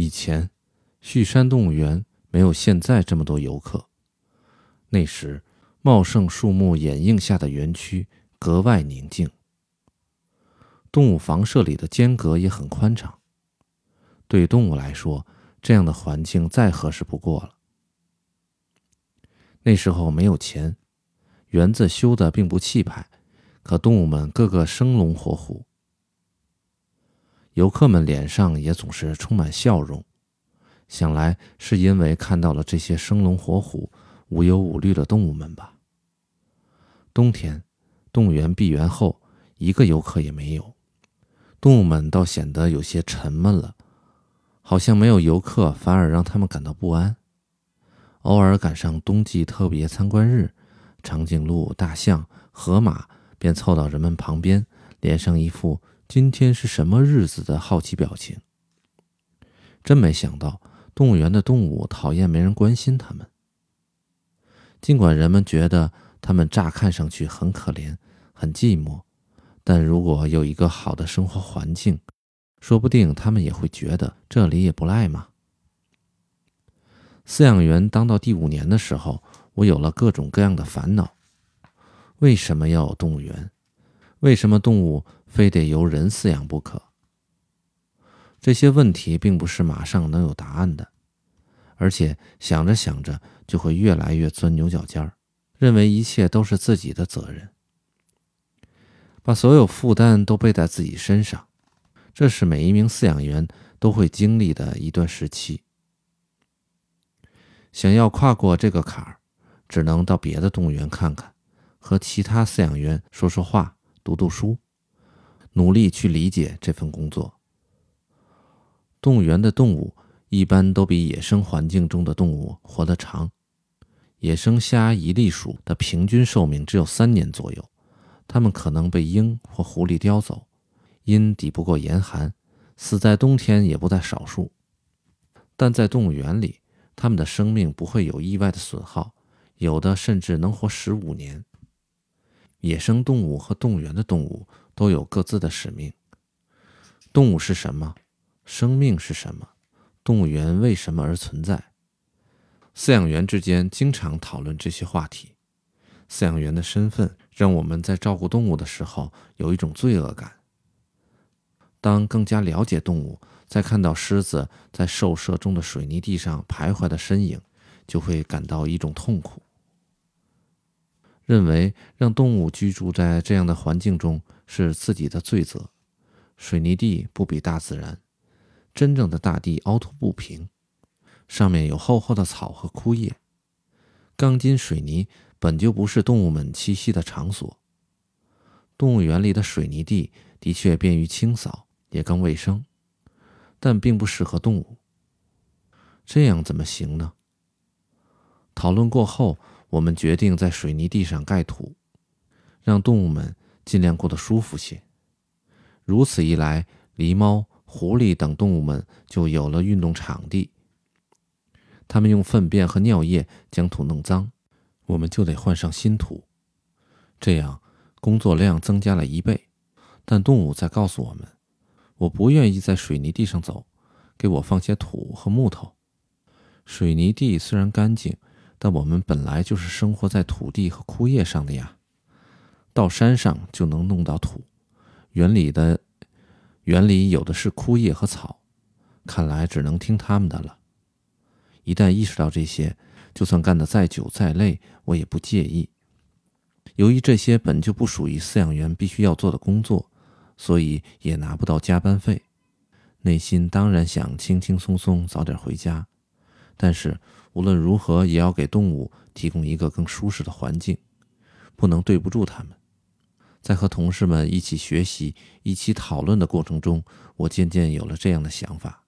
以前，旭山动物园没有现在这么多游客。那时，茂盛树木掩映下的园区格外宁静，动物房舍里的间隔也很宽敞。对动物来说，这样的环境再合适不过了。那时候没有钱，园子修的并不气派，可动物们个个生龙活虎。游客们脸上也总是充满笑容，想来是因为看到了这些生龙活虎、无忧无虑的动物们吧。冬天，动物园闭园后，一个游客也没有，动物们倒显得有些沉闷了，好像没有游客反而让他们感到不安。偶尔赶上冬季特别参观日，长颈鹿、大象、河马便凑到人们旁边，脸上一副。今天是什么日子的好奇表情？真没想到，动物园的动物讨厌没人关心它们。尽管人们觉得它们乍看上去很可怜、很寂寞，但如果有一个好的生活环境，说不定他们也会觉得这里也不赖嘛。饲养员当到第五年的时候，我有了各种各样的烦恼：为什么要有动物园？为什么动物？非得由人饲养不可。这些问题并不是马上能有答案的，而且想着想着就会越来越钻牛角尖儿，认为一切都是自己的责任，把所有负担都背在自己身上。这是每一名饲养员都会经历的一段时期。想要跨过这个坎儿，只能到别的动物园看看，和其他饲养员说说话，读读书。努力去理解这份工作。动物园的动物一般都比野生环境中的动物活得长。野生虾一粒鼠的平均寿命只有三年左右，它们可能被鹰或狐狸叼走，因抵不过严寒，死在冬天也不在少数。但在动物园里，它们的生命不会有意外的损耗，有的甚至能活十五年。野生动物和动物园的动物。都有各自的使命。动物是什么？生命是什么？动物园为什么而存在？饲养员之间经常讨论这些话题。饲养员的身份让我们在照顾动物的时候有一种罪恶感。当更加了解动物，在看到狮子在兽舍中的水泥地上徘徊的身影，就会感到一种痛苦。认为让动物居住在这样的环境中是自己的罪责。水泥地不比大自然，真正的大地凹凸不平，上面有厚厚的草和枯叶。钢筋水泥本就不是动物们栖息的场所。动物园里的水泥地的确便于清扫，也更卫生，但并不适合动物。这样怎么行呢？讨论过后。我们决定在水泥地上盖土，让动物们尽量过得舒服些。如此一来，狸猫、狐狸等动物们就有了运动场地。它们用粪便和尿液将土弄脏，我们就得换上新土。这样工作量增加了一倍。但动物在告诉我们：“我不愿意在水泥地上走，给我放些土和木头。”水泥地虽然干净。但我们本来就是生活在土地和枯叶上的呀，到山上就能弄到土。园里的园里有的是枯叶和草，看来只能听他们的了。一旦意识到这些，就算干得再久再累，我也不介意。由于这些本就不属于饲养员必须要做的工作，所以也拿不到加班费。内心当然想轻轻松松早点回家，但是。无论如何，也要给动物提供一个更舒适的环境，不能对不住它们。在和同事们一起学习、一起讨论的过程中，我渐渐有了这样的想法。